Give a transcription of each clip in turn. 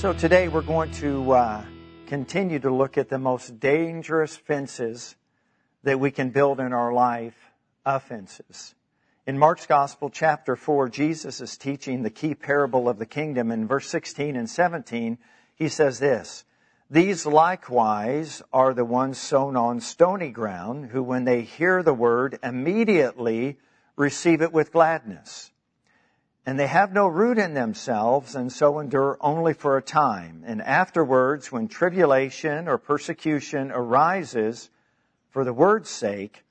So today we're going to uh, continue to look at the most dangerous fences that we can build in our life, offenses. In Mark's Gospel, chapter 4, Jesus is teaching the key parable of the kingdom. In verse 16 and 17, he says this, These likewise are the ones sown on stony ground, who when they hear the word, immediately receive it with gladness and they have no root in themselves and so endure only for a time. And afterwards, when tribulation or persecution arises for the word's sake,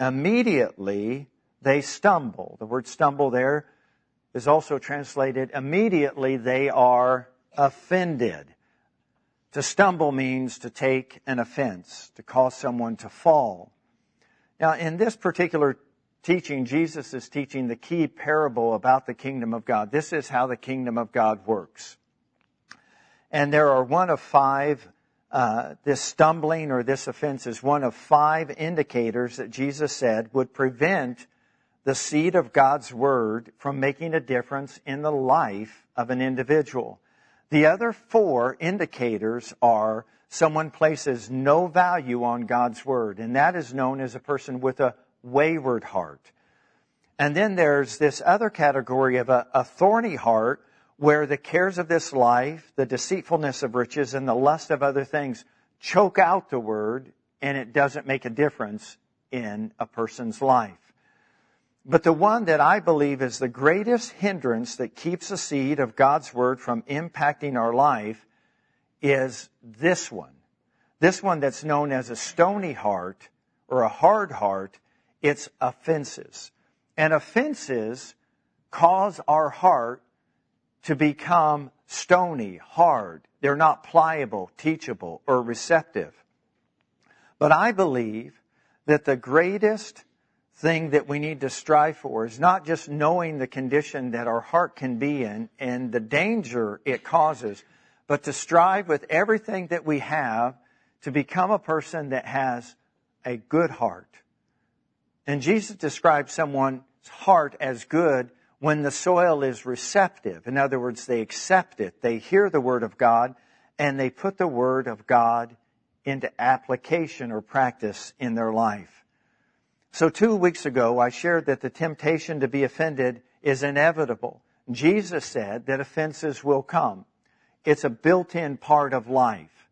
immediately they stumble. The word stumble there is also translated immediately they are offended. To stumble means to take an offense, to cause someone to fall. Now, in this particular teaching, Jesus is teaching the key parable about the kingdom of God. This is how the kingdom of God works. And there are one of five, uh, this stumbling or this offense is one of five indicators that Jesus said would prevent the seed of God's word from making a difference in the life of an individual. The other four indicators are someone places no value on God's word, and that is known as a person with a wayward heart. And then there's this other category of a, a, thorny heart where the cares of this life, the deceitfulness of riches, and the lust of other things choke out the word and it doesn't make a difference in a person's life. But the one that I believe is the greatest hindrance that keeps the seed of God's word from impacting our life is this one. This one that's known as a stony heart or a hard heart it's offenses. And offenses cause our heart to become stony, hard. They're not pliable, teachable, or receptive. But I believe that the greatest thing that we need to strive for is not just knowing the condition that our heart can be in and the danger it causes, but to strive with everything that we have to become a person that has a good heart and Jesus describes someone's heart as good when the soil is receptive. In other words, they accept it. They hear the Word of God and they put the Word of God into application or practice in their life. So two weeks ago, I shared that the temptation to be offended is inevitable. Jesus said that offenses will come. It's a built-in part of life.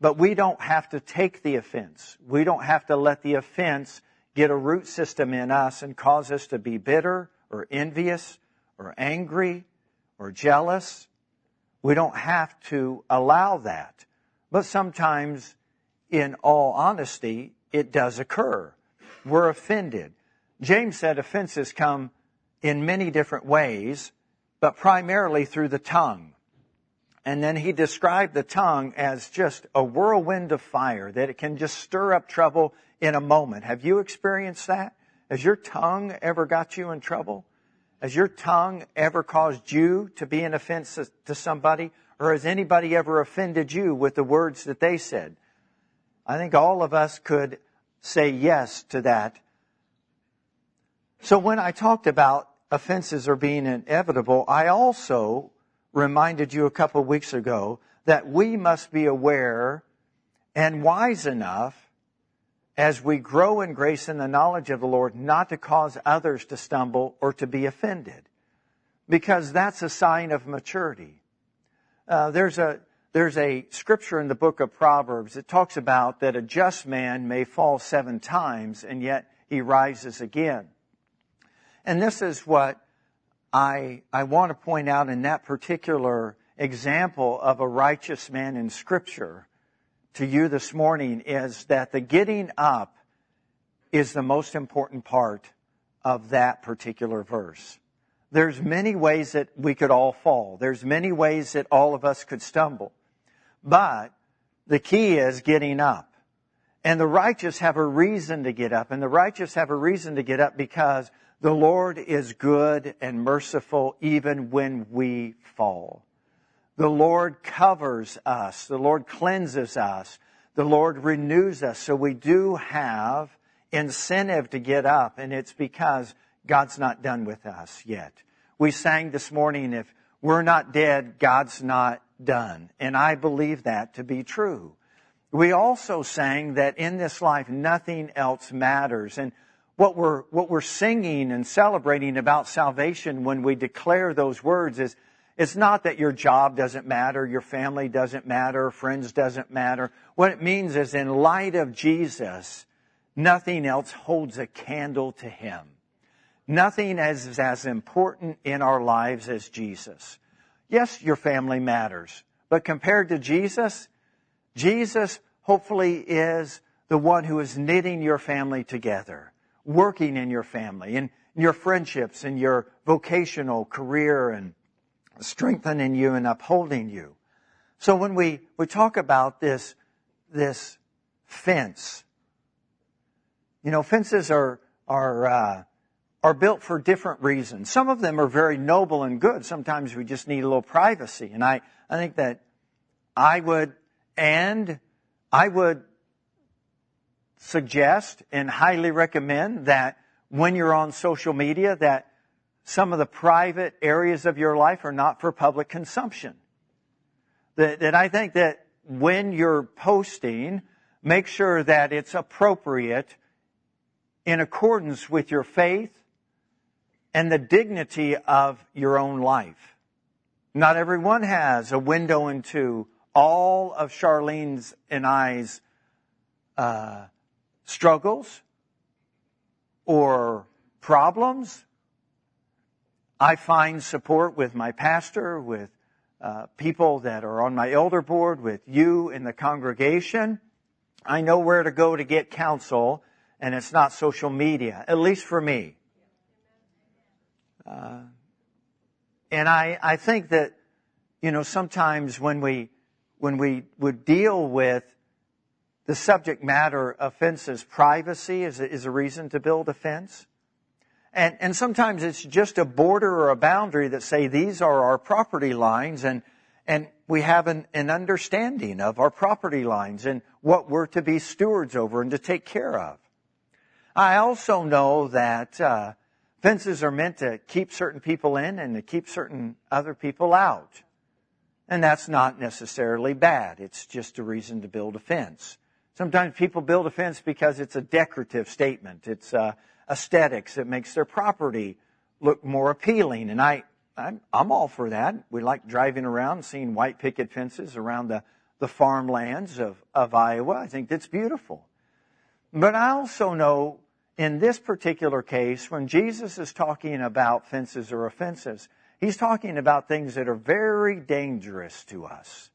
But we don't have to take the offense. We don't have to let the offense get a root system in us and cause us to be bitter or envious or angry or jealous. We don't have to allow that. But sometimes, in all honesty, it does occur. We're offended. James said offenses come in many different ways, but primarily through the tongue. And then he described the tongue as just a whirlwind of fire, that it can just stir up trouble in a moment. Have you experienced that? Has your tongue ever got you in trouble? Has your tongue ever caused you to be an offense to somebody? Or has anybody ever offended you with the words that they said? I think all of us could say yes to that. So when I talked about offenses are being inevitable, I also reminded you a couple of weeks ago that we must be aware and wise enough as we grow in grace and the knowledge of the Lord, not to cause others to stumble or to be offended. Because that's a sign of maturity. Uh, there's a, there's a scripture in the book of Proverbs that talks about that a just man may fall seven times and yet he rises again. And this is what I, I want to point out in that particular example of a righteous man in scripture to you this morning is that the getting up is the most important part of that particular verse. There's many ways that we could all fall. There's many ways that all of us could stumble. But the key is getting up. And the righteous have a reason to get up. And the righteous have a reason to get up because the Lord is good and merciful even when we fall. The Lord covers us. The Lord cleanses us. The Lord renews us. So we do have incentive to get up, and it's because God's not done with us yet. We sang this morning, if we're not dead, God's not done. And I believe that to be true. We also sang that in this life nothing else matters. And what we're, what we're singing and celebrating about salvation when we declare those words is it's not that your job doesn't matter, your family doesn't matter, friends doesn't matter. What it means is in light of Jesus, nothing else holds a candle to Him. Nothing is as important in our lives as Jesus. Yes, your family matters, but compared to Jesus, Jesus hopefully is the one who is knitting your family together, working in your family, in your friendships, in your vocational career, and strengthening you and upholding you. So when we, we talk about this, this fence, you know, fences are, are, uh, are built for different reasons. Some of them are very noble and good. Sometimes we just need a little privacy. And I, I think that I would, and I would suggest and highly recommend that when you're on social media that some of the private areas of your life are not for public consumption. That, that I think that when you're posting, make sure that it's appropriate in accordance with your faith and the dignity of your own life. Not everyone has a window into all of Charlene's and I's uh, struggles or problems I find support with my pastor, with uh, people that are on my elder board, with you in the congregation. I know where to go to get counsel, and it's not social media, at least for me. Uh, and I, I think that, you know, sometimes when we, when we would deal with the subject matter offenses, privacy is a, is a reason to build a fence. And, and sometimes it's just a border or a boundary that say these are our property lines and, and we have an, an understanding of our property lines and what we're to be stewards over and to take care of. I also know that uh, fences are meant to keep certain people in and to keep certain other people out. And that's not necessarily bad. It's just a reason to build a fence. Sometimes people build a fence because it's a decorative statement. It's uh, aesthetics. It makes their property look more appealing. And I, I'm, I'm all for that. We like driving around seeing white picket fences around the, the farmlands of, of Iowa. I think that's beautiful. But I also know in this particular case, when Jesus is talking about fences or offenses, he's talking about things that are very dangerous to us,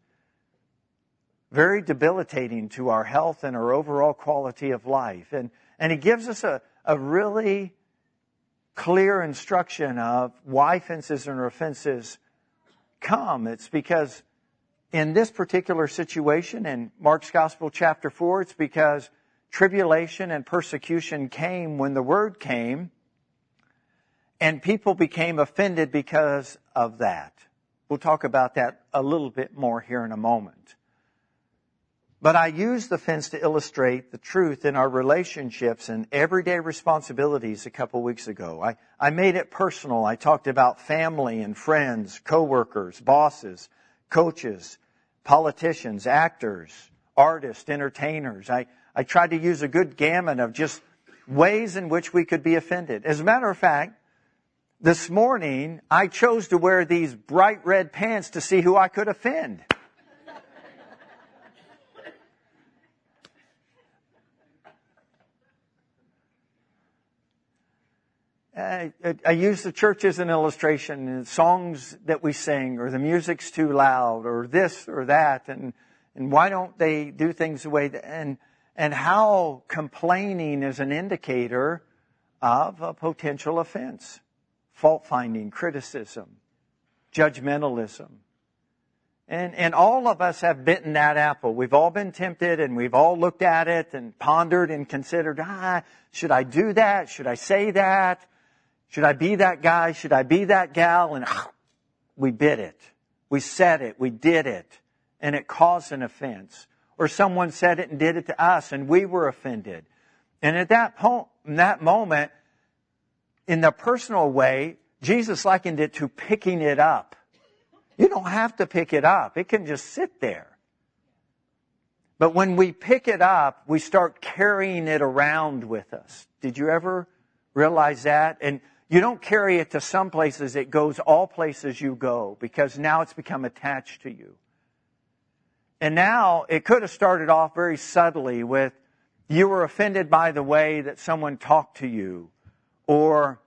very debilitating to our health and our overall quality of life. And, and he gives us a, a really clear instruction of why fences and offenses come. It's because in this particular situation in Mark's Gospel chapter 4, it's because tribulation and persecution came when the word came and people became offended because of that. We'll talk about that a little bit more here in a moment. But I use the fence to illustrate the truth in our relationships and everyday responsibilities a couple weeks ago. I, I made it personal. I talked about family and friends, coworkers, bosses, coaches, politicians, actors, artists, entertainers. I, I tried to use a good gamut of just ways in which we could be offended. As a matter of fact, this morning I chose to wear these bright red pants to see who I could offend. I, I, use the church as an illustration and songs that we sing or the music's too loud or this or that and, and why don't they do things the way that, and, and how complaining is an indicator of a potential offense. Fault finding, criticism, judgmentalism. And, and all of us have bitten that apple. We've all been tempted and we've all looked at it and pondered and considered, ah, should I do that? Should I say that? Should I be that guy? Should I be that gal? And we bit it. We said it. We did it. And it caused an offense. Or someone said it and did it to us and we were offended. And at that, po- that moment, in the personal way, Jesus likened it to picking it up. You don't have to pick it up. It can just sit there. But when we pick it up, we start carrying it around with us. Did you ever realize that? And you don't carry it to some places, it goes all places you go because now it's become attached to you. And now it could have started off very subtly with you were offended by the way that someone talked to you, or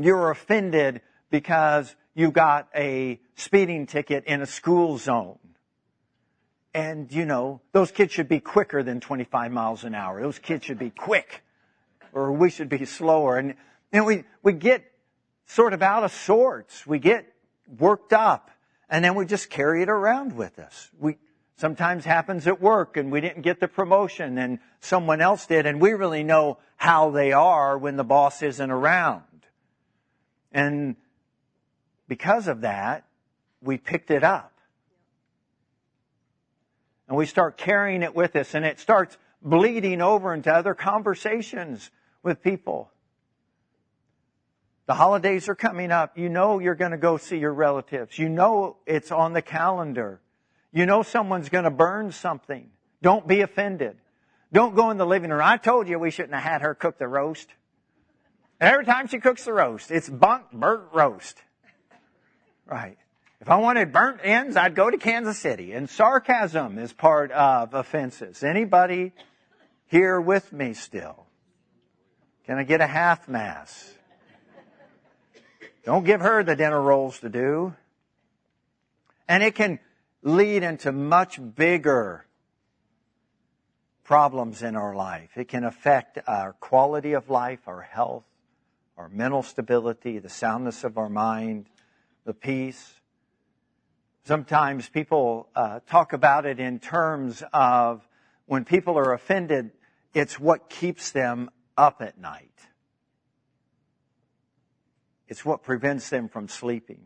you were offended because you got a speeding ticket in a school zone. And, you know, those kids should be quicker than 25 miles an hour. Those kids should be quick, or we should be slower. And, and we, we get sort of out of sorts. We get worked up, and then we just carry it around with us. We, sometimes happens at work and we didn't get the promotion and someone else did and we really know how they are when the boss isn't around. And because of that, we picked it up. And we start carrying it with us and it starts bleeding over into other conversations with people. The holidays are coming up. You know you're going to go see your relatives. You know it's on the calendar. You know someone's going to burn something. Don't be offended. Don't go in the living room. I told you we shouldn't have had her cook the roast. Every time she cooks the roast, it's bunk, burnt roast. Right. If I wanted burnt ends, I'd go to Kansas City. And sarcasm is part of offenses. Anybody here with me still? Can I get a half mass? Don't give her the dinner rolls to do. And it can lead into much bigger problems in our life. It can affect our quality of life, our health, our mental stability, the soundness of our mind, the peace. Sometimes people uh, talk about it in terms of when people are offended, it's what keeps them up at night. It's what prevents them from sleeping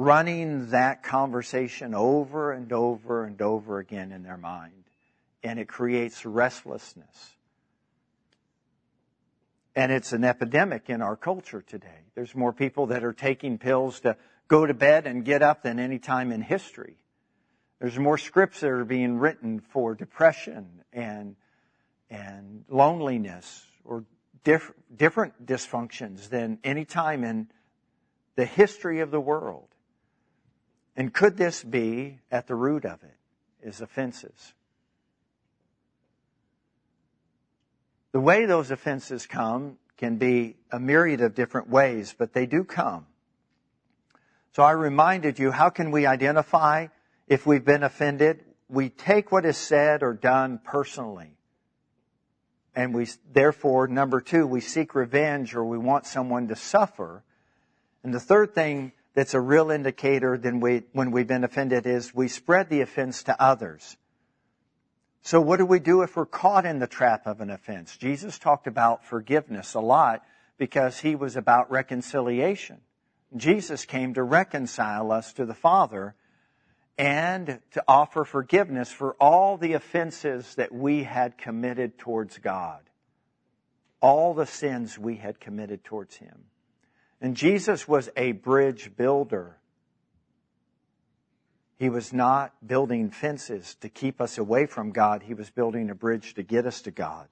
running that conversation over and over and over again in their mind. And it creates restlessness. And it's an epidemic in our culture today. There's more people that are taking pills to go to bed and get up than any time in history. There's more scripts that are being written for depression and, and loneliness or diff- different dysfunctions than any time in the history of the world. And could this be at the root of it is offenses? The way those offenses come can be a myriad of different ways, but they do come. So I reminded you, how can we identify if we've been offended? We take what is said or done personally. And we, therefore, number two, we seek revenge or we want someone to suffer. And the third thing that's a real indicator than we, when we've been offended is we spread the offense to others. So what do we do if we're caught in the trap of an offense? Jesus talked about forgiveness a lot because he was about reconciliation. Jesus came to reconcile us to the Father and to offer forgiveness for all the offenses that we had committed towards God. All the sins we had committed towards Him. And Jesus was a bridge builder. He was not building fences to keep us away from God. He was building a bridge to get us to God.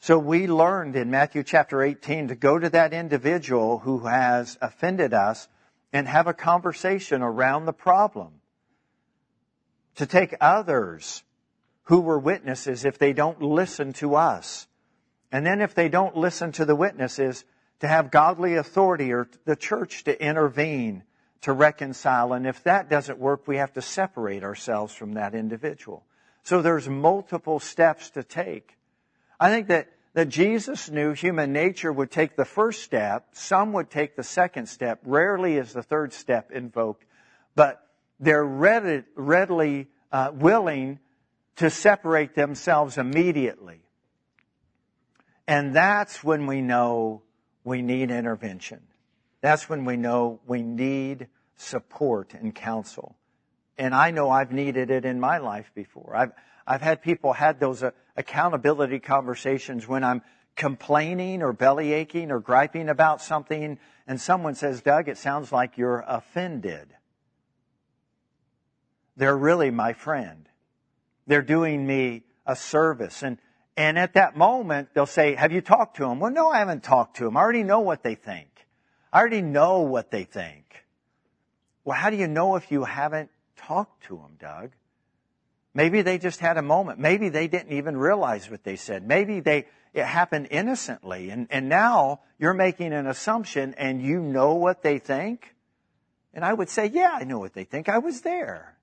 So we learned in Matthew chapter 18 to go to that individual who has offended us and have a conversation around the problem. To take others who were witnesses if they don't listen to us. And then if they don't listen to the witnesses, to have godly authority or the church to intervene to reconcile. And if that doesn't work, we have to separate ourselves from that individual. So there's multiple steps to take. I think that, that Jesus knew human nature would take the first step. Some would take the second step. Rarely is the third step invoked, but they're ready, readily uh, willing to separate themselves immediately. And that's when we know we need intervention. That's when we know we need support and counsel. And I know I've needed it in my life before. I've, I've had people had those uh, accountability conversations when I'm complaining or belly aching or griping about something and someone says, Doug, it sounds like you're offended. They're really my friend. They're doing me a service. And, and at that moment, they'll say, have you talked to them? Well, no, I haven't talked to them. I already know what they think. I already know what they think. Well, how do you know if you haven't talked to them, Doug? Maybe they just had a moment. Maybe they didn't even realize what they said. Maybe they, it happened innocently. And, and now you're making an assumption and you know what they think. And I would say, yeah, I know what they think. I was there.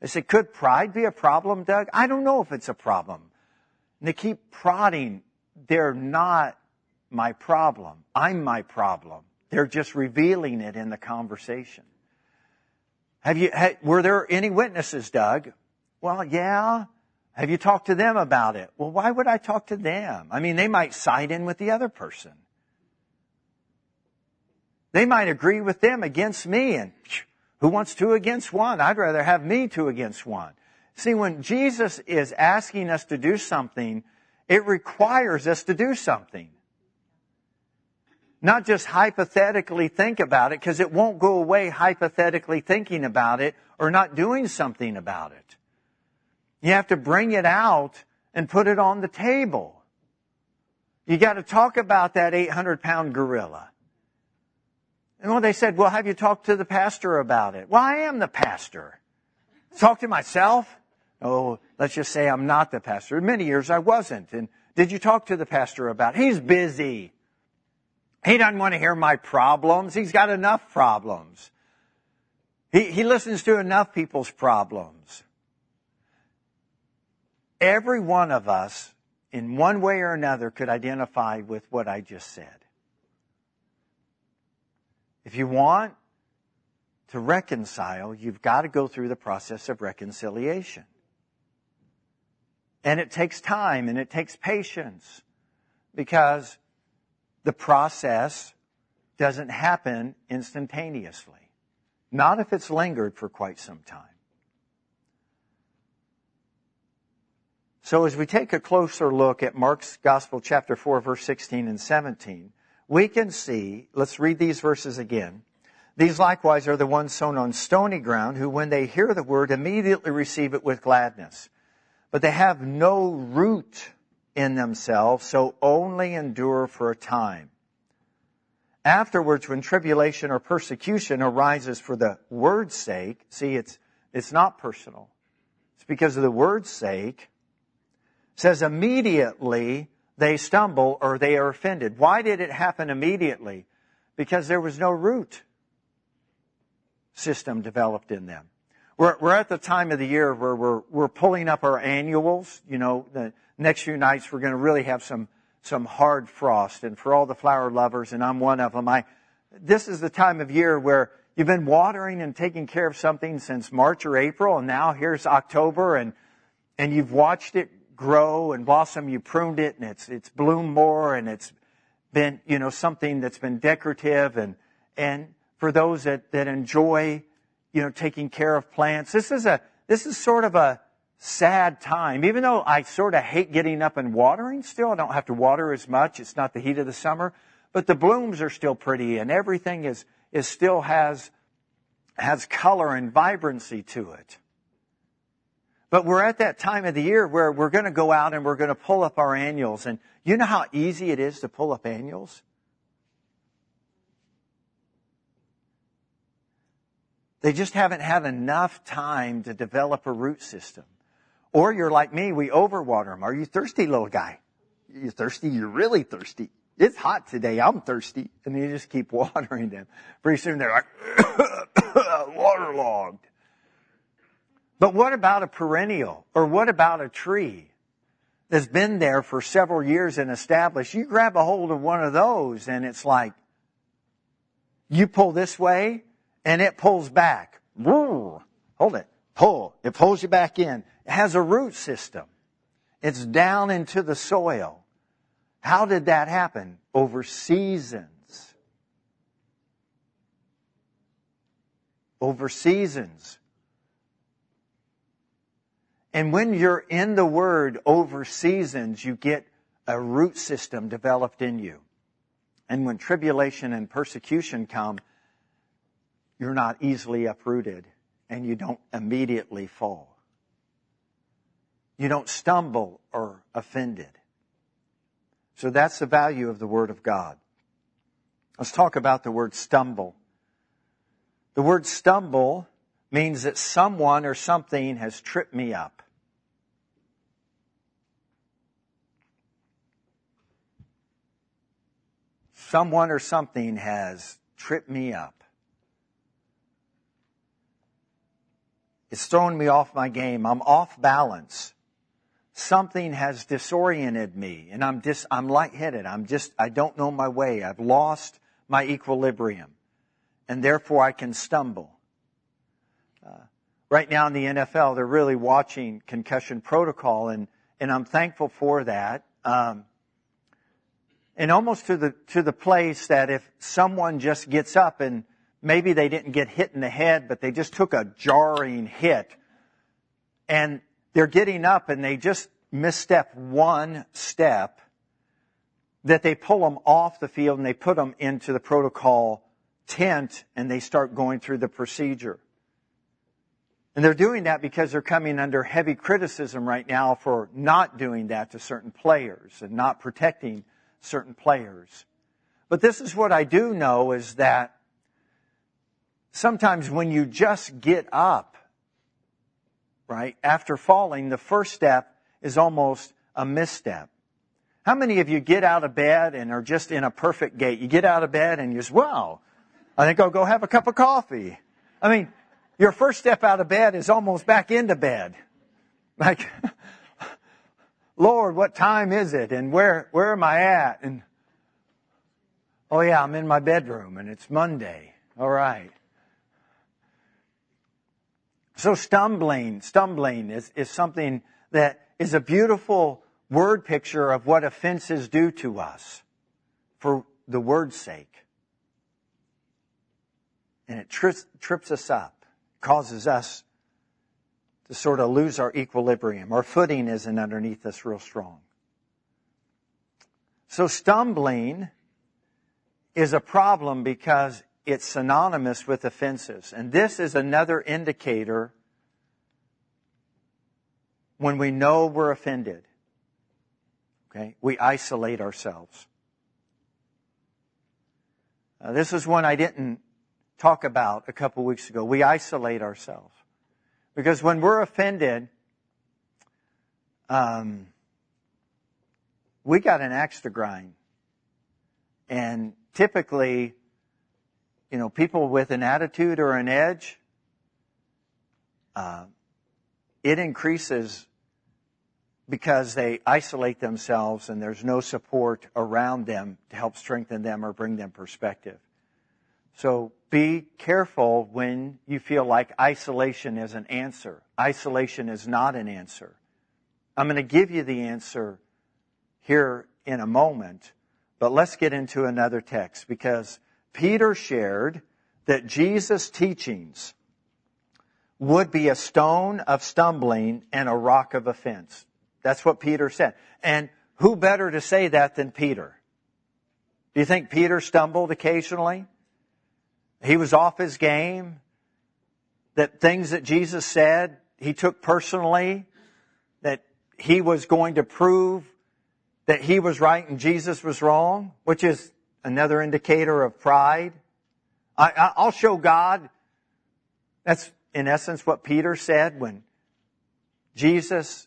I said, could pride be a problem, Doug? I don't know if it's a problem. And they keep prodding. They're not my problem. I'm my problem. They're just revealing it in the conversation. Have you, were there any witnesses, Doug? Well, yeah. Have you talked to them about it? Well, why would I talk to them? I mean, they might side in with the other person. They might agree with them against me and who wants two against one? I'd rather have me two against one. See, when Jesus is asking us to do something, it requires us to do something. Not just hypothetically think about it, because it won't go away hypothetically thinking about it or not doing something about it. You have to bring it out and put it on the table. You got to talk about that 800 pound gorilla. And they said, well, have you talked to the pastor about it? Well, I am the pastor. Talk to myself? Oh, let's just say I'm not the pastor. Many years I wasn't. And did you talk to the pastor about it? He's busy. He doesn't want to hear my problems. He's got enough problems. He, he listens to enough people's problems. Every one of us, in one way or another, could identify with what I just said. If you want to reconcile, you've got to go through the process of reconciliation. And it takes time and it takes patience because the process doesn't happen instantaneously. Not if it's lingered for quite some time. So as we take a closer look at Mark's Gospel chapter 4 verse 16 and 17, we can see, let's read these verses again. These likewise are the ones sown on stony ground who when they hear the word immediately receive it with gladness. But they have no root in themselves, so only endure for a time. Afterwards, when tribulation or persecution arises for the word's sake, see, it's, it's not personal. It's because of the word's sake, says immediately they stumble or they are offended. Why did it happen immediately? Because there was no root system developed in them. We're, we're at the time of the year where we're, we're pulling up our annuals. You know, the next few nights we're going to really have some, some hard frost. And for all the flower lovers, and I'm one of them, I, this is the time of year where you've been watering and taking care of something since March or April, and now here's October, and, and you've watched it grow and blossom. You pruned it and it's, it's bloomed more and it's been, you know, something that's been decorative and, and for those that, that enjoy, you know, taking care of plants, this is a, this is sort of a sad time. Even though I sort of hate getting up and watering still, I don't have to water as much. It's not the heat of the summer, but the blooms are still pretty and everything is, is still has, has color and vibrancy to it. But we're at that time of the year where we're going to go out and we're going to pull up our annuals. And you know how easy it is to pull up annuals? They just haven't had enough time to develop a root system. Or you're like me, we overwater them. Are you thirsty, little guy? You thirsty? You're really thirsty. It's hot today. I'm thirsty. And you just keep watering them. Pretty soon they're like waterlogged. But what about a perennial? Or what about a tree that's been there for several years and established? You grab a hold of one of those and it's like, you pull this way and it pulls back. Hold it. Pull. It pulls you back in. It has a root system. It's down into the soil. How did that happen? Over seasons. Over seasons. And when you're in the Word over seasons, you get a root system developed in you. And when tribulation and persecution come, you're not easily uprooted. and you don't immediately fall. You don't stumble or offended. So that's the value of the Word of God. Let's talk about the word stumble. The word stumble means that someone or something has tripped me up. Someone or something has tripped me up. It's thrown me off my game. I'm off balance. Something has disoriented me and I'm just, I'm lightheaded. I'm just, I don't know my way. I've lost my equilibrium and therefore I can stumble. Uh, right now in the NFL, they're really watching concussion protocol and, and I'm thankful for that. Um, and almost to the, to the place that if someone just gets up and maybe they didn't get hit in the head, but they just took a jarring hit and they're getting up and they just misstep one step that they pull them off the field and they put them into the protocol tent and they start going through the procedure. And they're doing that because they're coming under heavy criticism right now for not doing that to certain players and not protecting certain players. But this is what I do know is that sometimes when you just get up, right, after falling, the first step is almost a misstep. How many of you get out of bed and are just in a perfect gait? You get out of bed and you just, wow, I think I'll go have a cup of coffee. I mean, your first step out of bed is almost back into bed. Like, Lord, what time is it? And where, where am I at? And, oh yeah, I'm in my bedroom and it's Monday. All right. So stumbling, stumbling is, is something that is a beautiful word picture of what offenses do to us for the word's sake. And it trips, trips us up, causes us to sort of lose our equilibrium. Our footing isn't underneath us real strong. So stumbling is a problem because it's synonymous with offenses. And this is another indicator when we know we're offended. Okay? We isolate ourselves. Uh, this is one I didn't talk about a couple weeks ago. We isolate ourselves. Because when we're offended, um, we got an axe to grind. And typically, you know, people with an attitude or an edge, uh, it increases because they isolate themselves and there's no support around them to help strengthen them or bring them perspective. So be careful when you feel like isolation is an answer. Isolation is not an answer. I'm going to give you the answer here in a moment, but let's get into another text because Peter shared that Jesus' teachings would be a stone of stumbling and a rock of offense. That's what Peter said. And who better to say that than Peter? Do you think Peter stumbled occasionally? He was off his game? That things that Jesus said he took personally? That he was going to prove that he was right and Jesus was wrong? Which is another indicator of pride. I, will show God. That's in essence what Peter said when Jesus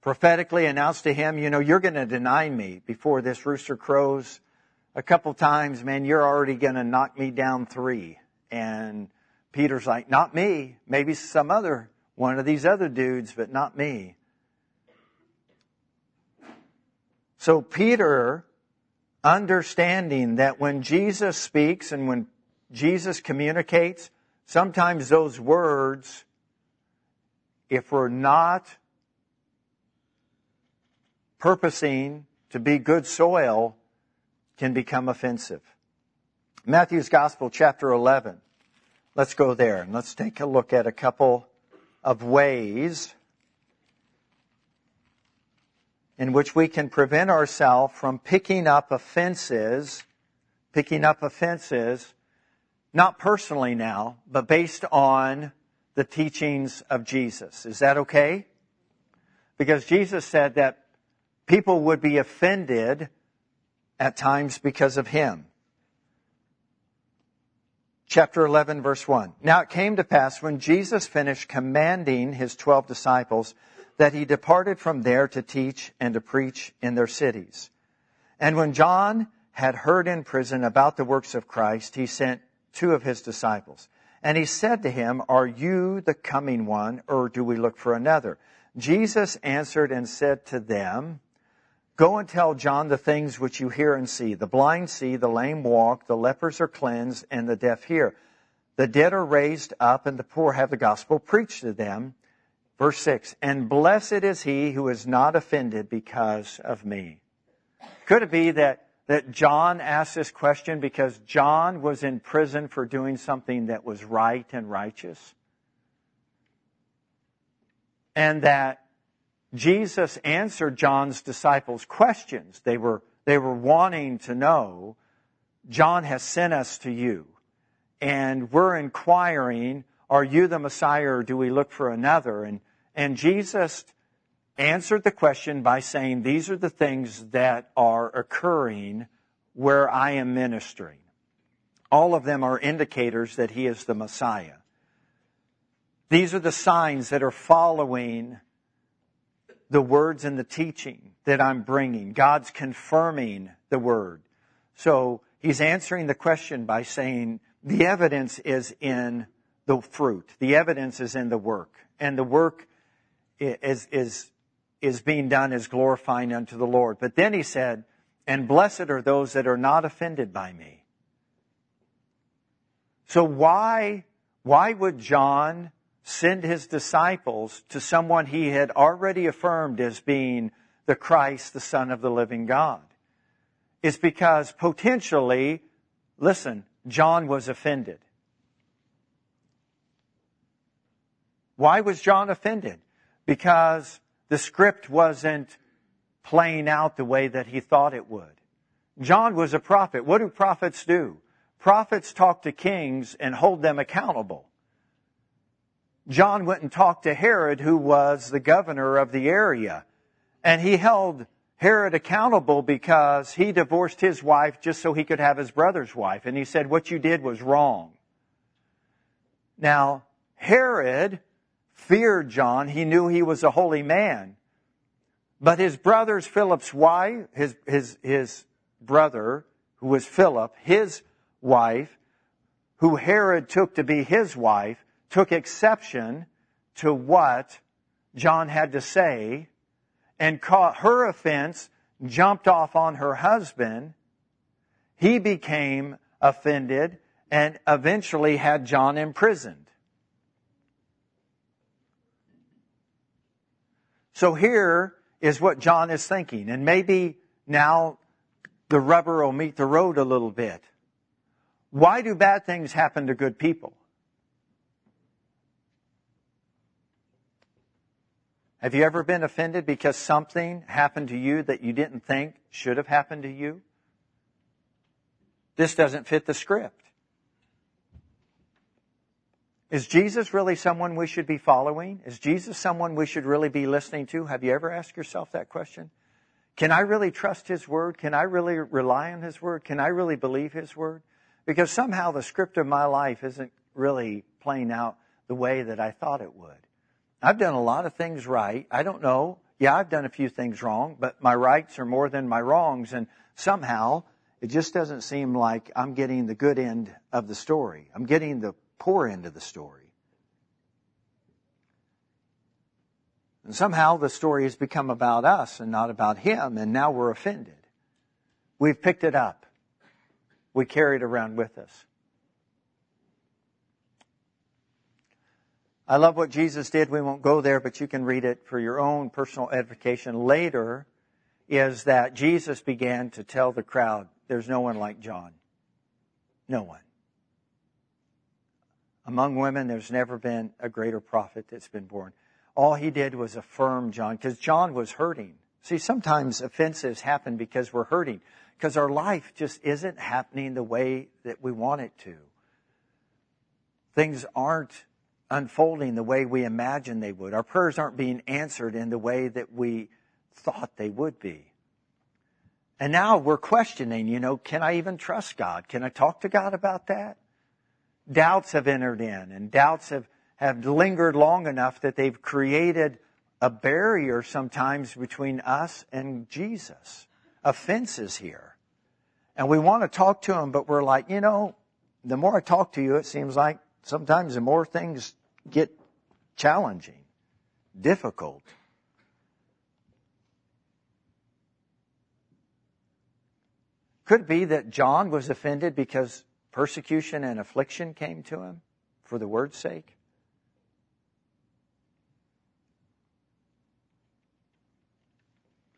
prophetically announced to him, you know, you're going to deny me before this rooster crows a couple times, man, you're already going to knock me down three. And Peter's like, not me. Maybe some other, one of these other dudes, but not me. So Peter, understanding that when Jesus speaks and when Jesus communicates, sometimes those words, if we're not purposing to be good soil can become offensive. Matthew's Gospel, chapter 11. Let's go there and let's take a look at a couple of ways in which we can prevent ourselves from picking up offenses, picking up offenses, not personally now, but based on the teachings of Jesus. Is that okay? Because Jesus said that people would be offended at times because of him. Chapter 11 verse 1. Now it came to pass when Jesus finished commanding his twelve disciples that he departed from there to teach and to preach in their cities. And when John had heard in prison about the works of Christ, he sent two of his disciples. And he said to him, Are you the coming one, or do we look for another? Jesus answered and said to them, Go and tell John the things which you hear and see. The blind see, the lame walk, the lepers are cleansed, and the deaf hear. The dead are raised up, and the poor have the gospel preached to them. Verse 6 And blessed is he who is not offended because of me. Could it be that, that John asked this question because John was in prison for doing something that was right and righteous? And that Jesus answered John's disciples' questions. They were, they were wanting to know, John has sent us to you. And we're inquiring, are you the Messiah or do we look for another? And, and Jesus answered the question by saying, these are the things that are occurring where I am ministering. All of them are indicators that he is the Messiah. These are the signs that are following the words and the teaching that I'm bringing. God's confirming the word. So he's answering the question by saying the evidence is in the fruit. The evidence is in the work. And the work is, is, is being done is glorifying unto the Lord. But then he said, and blessed are those that are not offended by me. So why, why would John send his disciples to someone he had already affirmed as being the Christ, the Son of the living God? Is because potentially, listen, John was offended. Why was John offended? Because the script wasn't playing out the way that he thought it would. John was a prophet. What do prophets do? Prophets talk to kings and hold them accountable. John went and talked to Herod, who was the governor of the area, and he held Herod accountable because he divorced his wife just so he could have his brother's wife. And he said, What you did was wrong. Now, Herod feared John. He knew he was a holy man. But his brother's Philip's wife, his, his, his brother, who was Philip, his wife, who Herod took to be his wife, took exception to what John had to say and caught her offense, jumped off on her husband. He became offended and eventually had John imprisoned. So here is what John is thinking, and maybe now the rubber will meet the road a little bit. Why do bad things happen to good people? Have you ever been offended because something happened to you that you didn't think should have happened to you? This doesn't fit the script. Is Jesus really someone we should be following? Is Jesus someone we should really be listening to? Have you ever asked yourself that question? Can I really trust His Word? Can I really rely on His Word? Can I really believe His Word? Because somehow the script of my life isn't really playing out the way that I thought it would. I've done a lot of things right. I don't know. Yeah, I've done a few things wrong, but my rights are more than my wrongs. And somehow it just doesn't seem like I'm getting the good end of the story. I'm getting the poor end of the story. And somehow the story has become about us and not about him, and now we're offended. We've picked it up. We carry it around with us. I love what Jesus did. We won't go there, but you can read it for your own personal edification later. Is that Jesus began to tell the crowd, there's no one like John. No one. Among women, there's never been a greater prophet that's been born. All he did was affirm John, because John was hurting. See, sometimes offenses happen because we're hurting, because our life just isn't happening the way that we want it to. Things aren't unfolding the way we imagined they would. Our prayers aren't being answered in the way that we thought they would be. And now we're questioning, you know, can I even trust God? Can I talk to God about that? Doubts have entered in and doubts have, have lingered long enough that they've created a barrier sometimes between us and Jesus. Offenses here. And we want to talk to him, but we're like, you know, the more I talk to you, it seems like sometimes the more things get challenging, difficult. Could it be that John was offended because persecution and affliction came to him for the word's sake?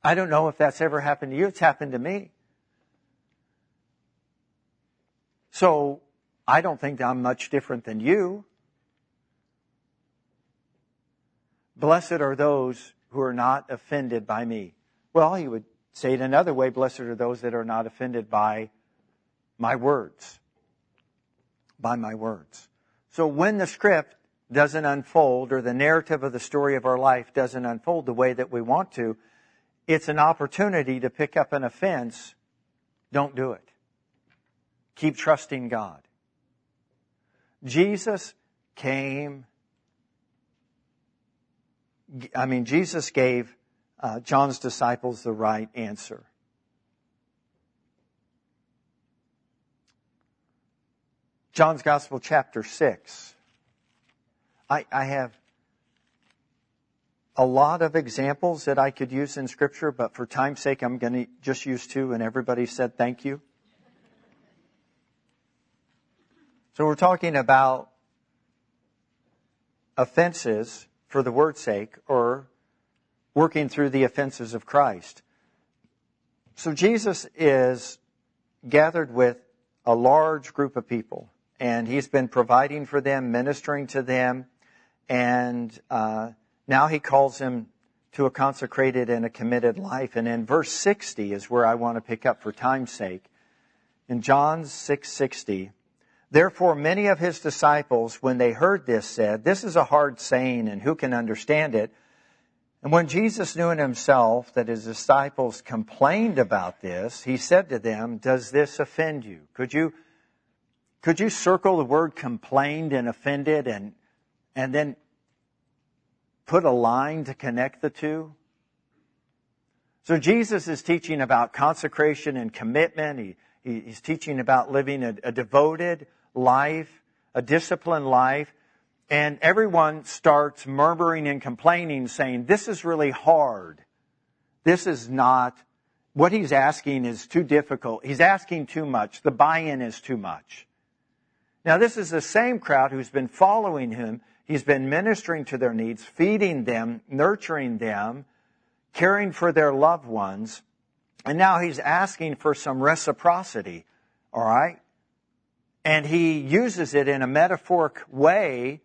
I don't know if that's ever happened to you. It's happened to me. So I don't think I'm much different than you. Blessed are those who are not offended by me. Well, he would say it another way blessed are those that are not offended by my words. By my words. So when the script doesn't unfold or the narrative of the story of our life doesn't unfold the way that we want to, it's an opportunity to pick up an offense. Don't do it. Keep trusting God. Jesus came I mean, Jesus gave uh, John's disciples the right answer. John's Gospel, chapter 6. I, I have a lot of examples that I could use in Scripture, but for time's sake, I'm going to just use two, and everybody said thank you. So we're talking about offenses for the word's sake or working through the offenses of Christ. So Jesus is gathered with a large group of people and he's been providing for them, ministering to them, and uh, now he calls them to a consecrated and a committed life. And in verse 60 is where I want to pick up for time's sake. In John 6:60, Therefore, many of his disciples, when they heard this, said, This is a hard saying, and who can understand it? And when Jesus knew in himself that his disciples complained about this, he said to them, Does this offend you? Could you, could you circle the word complained and offended and, and then put a line to connect the two? So Jesus is teaching about consecration and commitment. He, he's teaching about living a, a devoted, life, a disciplined life, and everyone starts murmuring and complaining, saying, This is really hard. This is not, what he's asking is too difficult. He's asking too much. The buy in is too much. Now, this is the same crowd who's been following him. He's been ministering to their needs, feeding them, nurturing them, caring for their loved ones. And now he's asking for some reciprocity. All right? And he uses it in a metaphoric way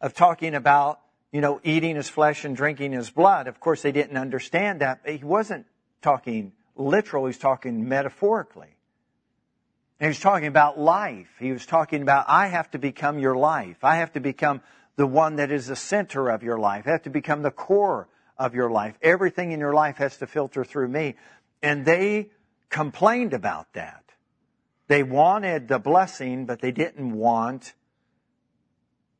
of talking about, you know, eating his flesh and drinking his blood. Of course, they didn't understand that. He wasn't talking literal, he's talking metaphorically. And was talking about life. He was talking about, I have to become your life. I have to become the one that is the center of your life. I have to become the core of your life. Everything in your life has to filter through me. And they complained about that. They wanted the blessing, but they didn't want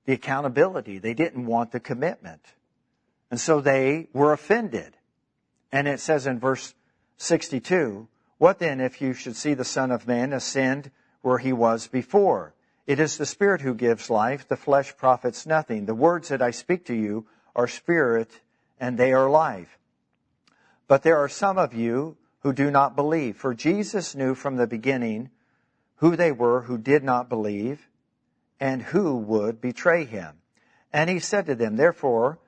the accountability. They didn't want the commitment. And so they were offended. And it says in verse 62, What then if you should see the Son of Man ascend where he was before? It is the Spirit who gives life. The flesh profits nothing. The words that I speak to you are spirit and they are life. But there are some of you who do not believe. For Jesus knew from the beginning who they were who did not believe and who would betray him. And he said to them, Therefore,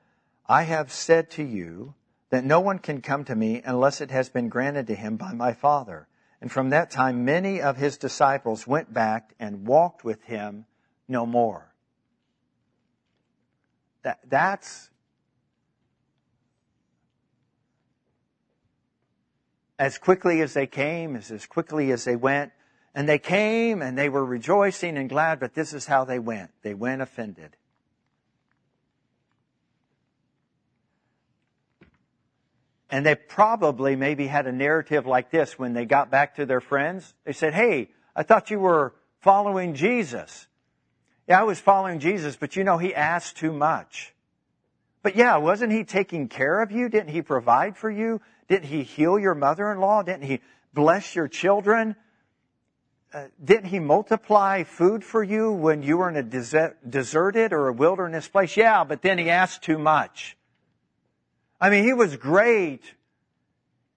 I have said to you that no one can come to me unless it has been granted to him by my Father. And from that time, many of his disciples went back and walked with him no more. That, that's as quickly as they came, as, as quickly as they went. And they came and they were rejoicing and glad, but this is how they went. They went offended. And they probably maybe had a narrative like this when they got back to their friends. They said, Hey, I thought you were following Jesus. Yeah, I was following Jesus, but you know, he asked too much. But yeah, wasn't he taking care of you? Didn't he provide for you? Didn't he heal your mother-in-law? Didn't he bless your children? Uh, didn't he multiply food for you when you were in a deserted or a wilderness place? Yeah, but then he asked too much. I mean, he was great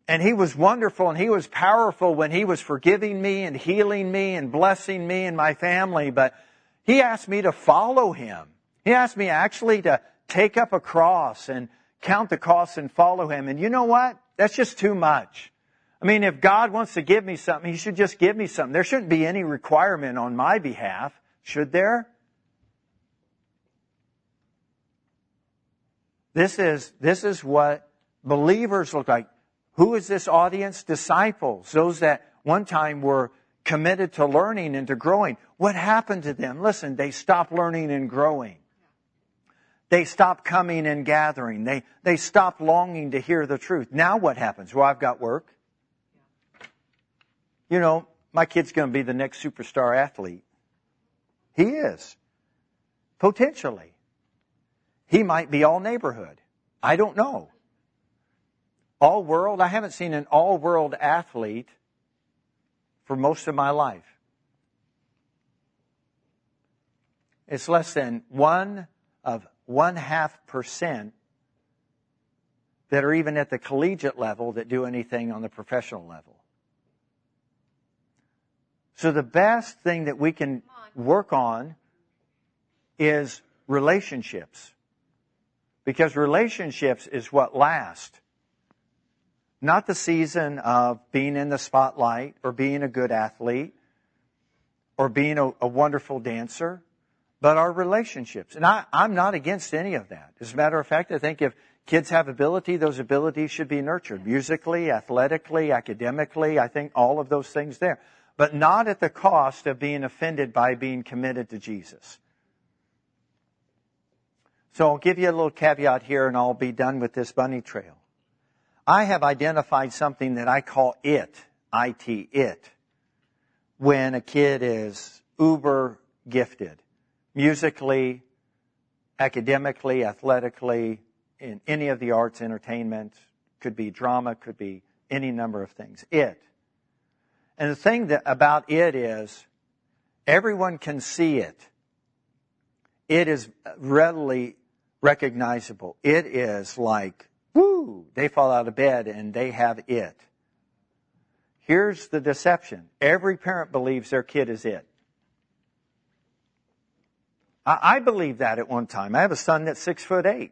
and he was wonderful and he was powerful when he was forgiving me and healing me and blessing me and my family, but he asked me to follow him. He asked me actually to take up a cross and count the costs and follow him. And you know what? That's just too much. I mean, if God wants to give me something, He should just give me something. There shouldn't be any requirement on my behalf, should there? This is, this is what believers look like. Who is this audience? Disciples. Those that one time were committed to learning and to growing. What happened to them? Listen, they stopped learning and growing. They stopped coming and gathering. They, they stopped longing to hear the truth. Now what happens? Well, I've got work. You know, my kid's going to be the next superstar athlete. He is. Potentially. He might be all neighborhood. I don't know. All world, I haven't seen an all world athlete for most of my life. It's less than one of one half percent that are even at the collegiate level that do anything on the professional level. So the best thing that we can work on is relationships. Because relationships is what last. Not the season of being in the spotlight or being a good athlete or being a, a wonderful dancer, but our relationships. And I, I'm not against any of that. As a matter of fact, I think if kids have ability, those abilities should be nurtured musically, athletically, academically. I think all of those things there, but not at the cost of being offended by being committed to Jesus. So I'll give you a little caveat here and I'll be done with this bunny trail. I have identified something that I call it, IT, it, when a kid is uber gifted, musically, academically, athletically, in any of the arts, entertainment, could be drama, could be any number of things. It. And the thing that, about it is, everyone can see it. It is readily recognizable. It is like Woo! They fall out of bed and they have it. Here's the deception. Every parent believes their kid is it. I, I that at one time. I have a son that's six foot eight.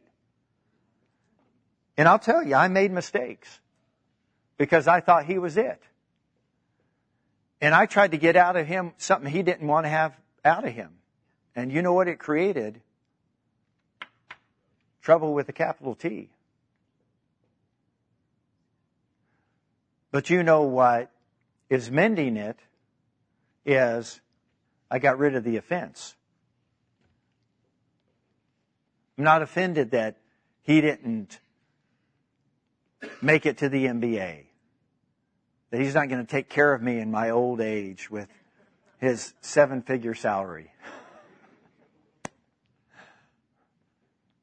And I'll tell you, I made mistakes because I thought he was it. And I tried to get out of him something he didn't want to have out of him. And you know what it created? Trouble with a capital T. But you know what is mending it is I got rid of the offense. I'm not offended that he didn't make it to the NBA. That he's not going to take care of me in my old age with his seven figure salary.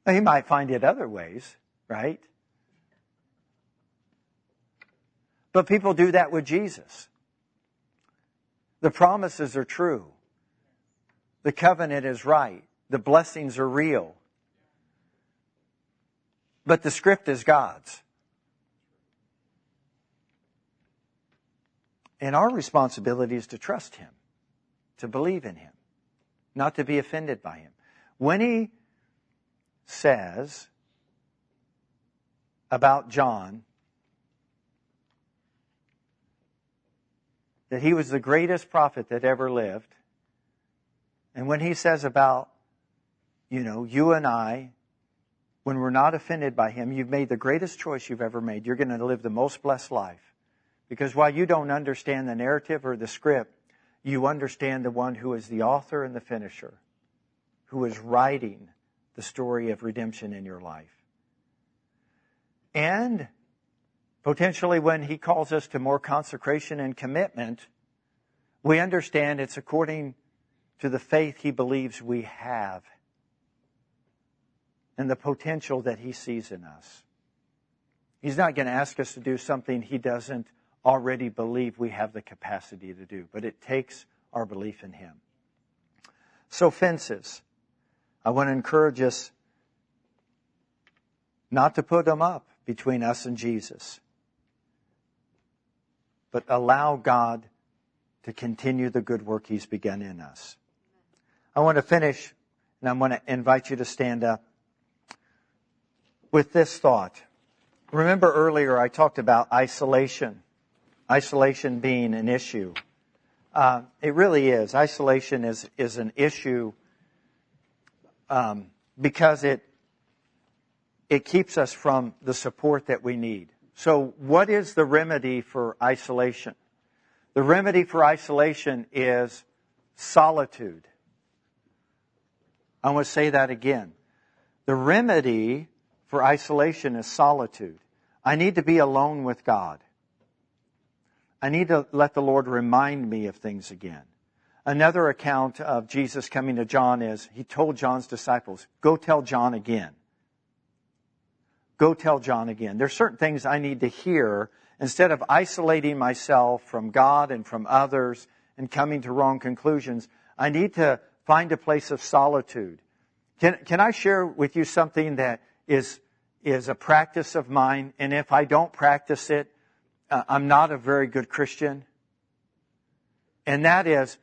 he might find it other ways, right? But people do that with Jesus. The promises are true. The covenant is right. The blessings are real. But the script is God's. And our responsibility is to trust Him, to believe in Him, not to be offended by Him. When He says about John, that he was the greatest prophet that ever lived. And when he says about, you know, you and I, when we're not offended by him, you've made the greatest choice you've ever made. You're going to live the most blessed life. Because while you don't understand the narrative or the script, you understand the one who is the author and the finisher, who is writing the story of redemption in your life. And Potentially when he calls us to more consecration and commitment, we understand it's according to the faith he believes we have and the potential that he sees in us. He's not going to ask us to do something he doesn't already believe we have the capacity to do, but it takes our belief in him. So fences. I want to encourage us not to put them up between us and Jesus, but allow God to continue the good work He's begun in us. I want to finish, and I'm going to invite you to stand up with this thought. Remember earlier I talked about isolation, isolation being an issue. Uh, it really is. Isolation is is an issue um, because it it keeps us from the support that we need. So, what is the remedy for isolation? The remedy for isolation is solitude. I want to say that again. The remedy for isolation is solitude. I need to be alone with God. I need to let the Lord remind me of things again. Another account of Jesus coming to John is he told John's disciples, go tell John again. Go tell John again. There's certain things I need to hear instead of isolating myself from God and from others and coming to wrong conclusions. I need to find a place of solitude. Can, can I share with you something that is, is a practice of mine. And if I don't practice it, Uh, I'm not a very good Christian. And that is,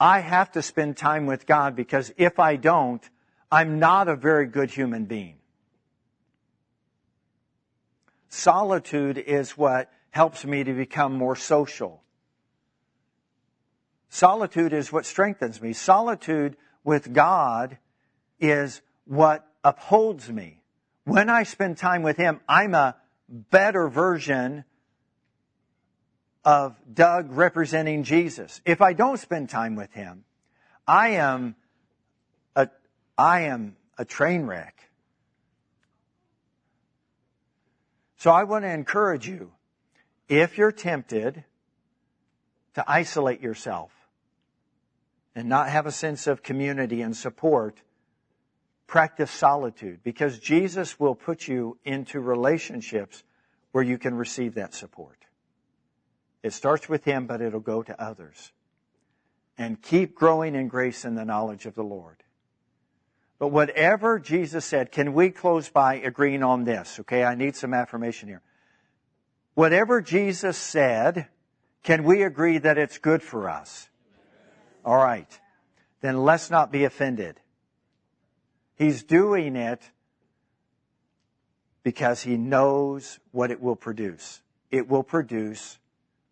I have to spend time with God because if I don't, I'm not a very good human being. Solitude is what helps me to become more social. Solitude is what strengthens me. Solitude with God is what upholds me. When I spend time with Him, I'm a better version of Doug representing Jesus. If I don't spend time with Him, I am a, I am a train wreck. So I want to encourage you, if you're tempted to isolate yourself and not have a sense of community and support, practice solitude because Jesus will put you into relationships where you can receive that support. It starts with Him, but it'll go to others. And keep growing in grace and the knowledge of the Lord. But whatever Jesus said, can we close by agreeing on this? Okay, I need some affirmation here. Whatever Jesus said, can we agree that it's good for us? All right. Then let's not be offended. He's doing it because he knows what it will produce. It will produce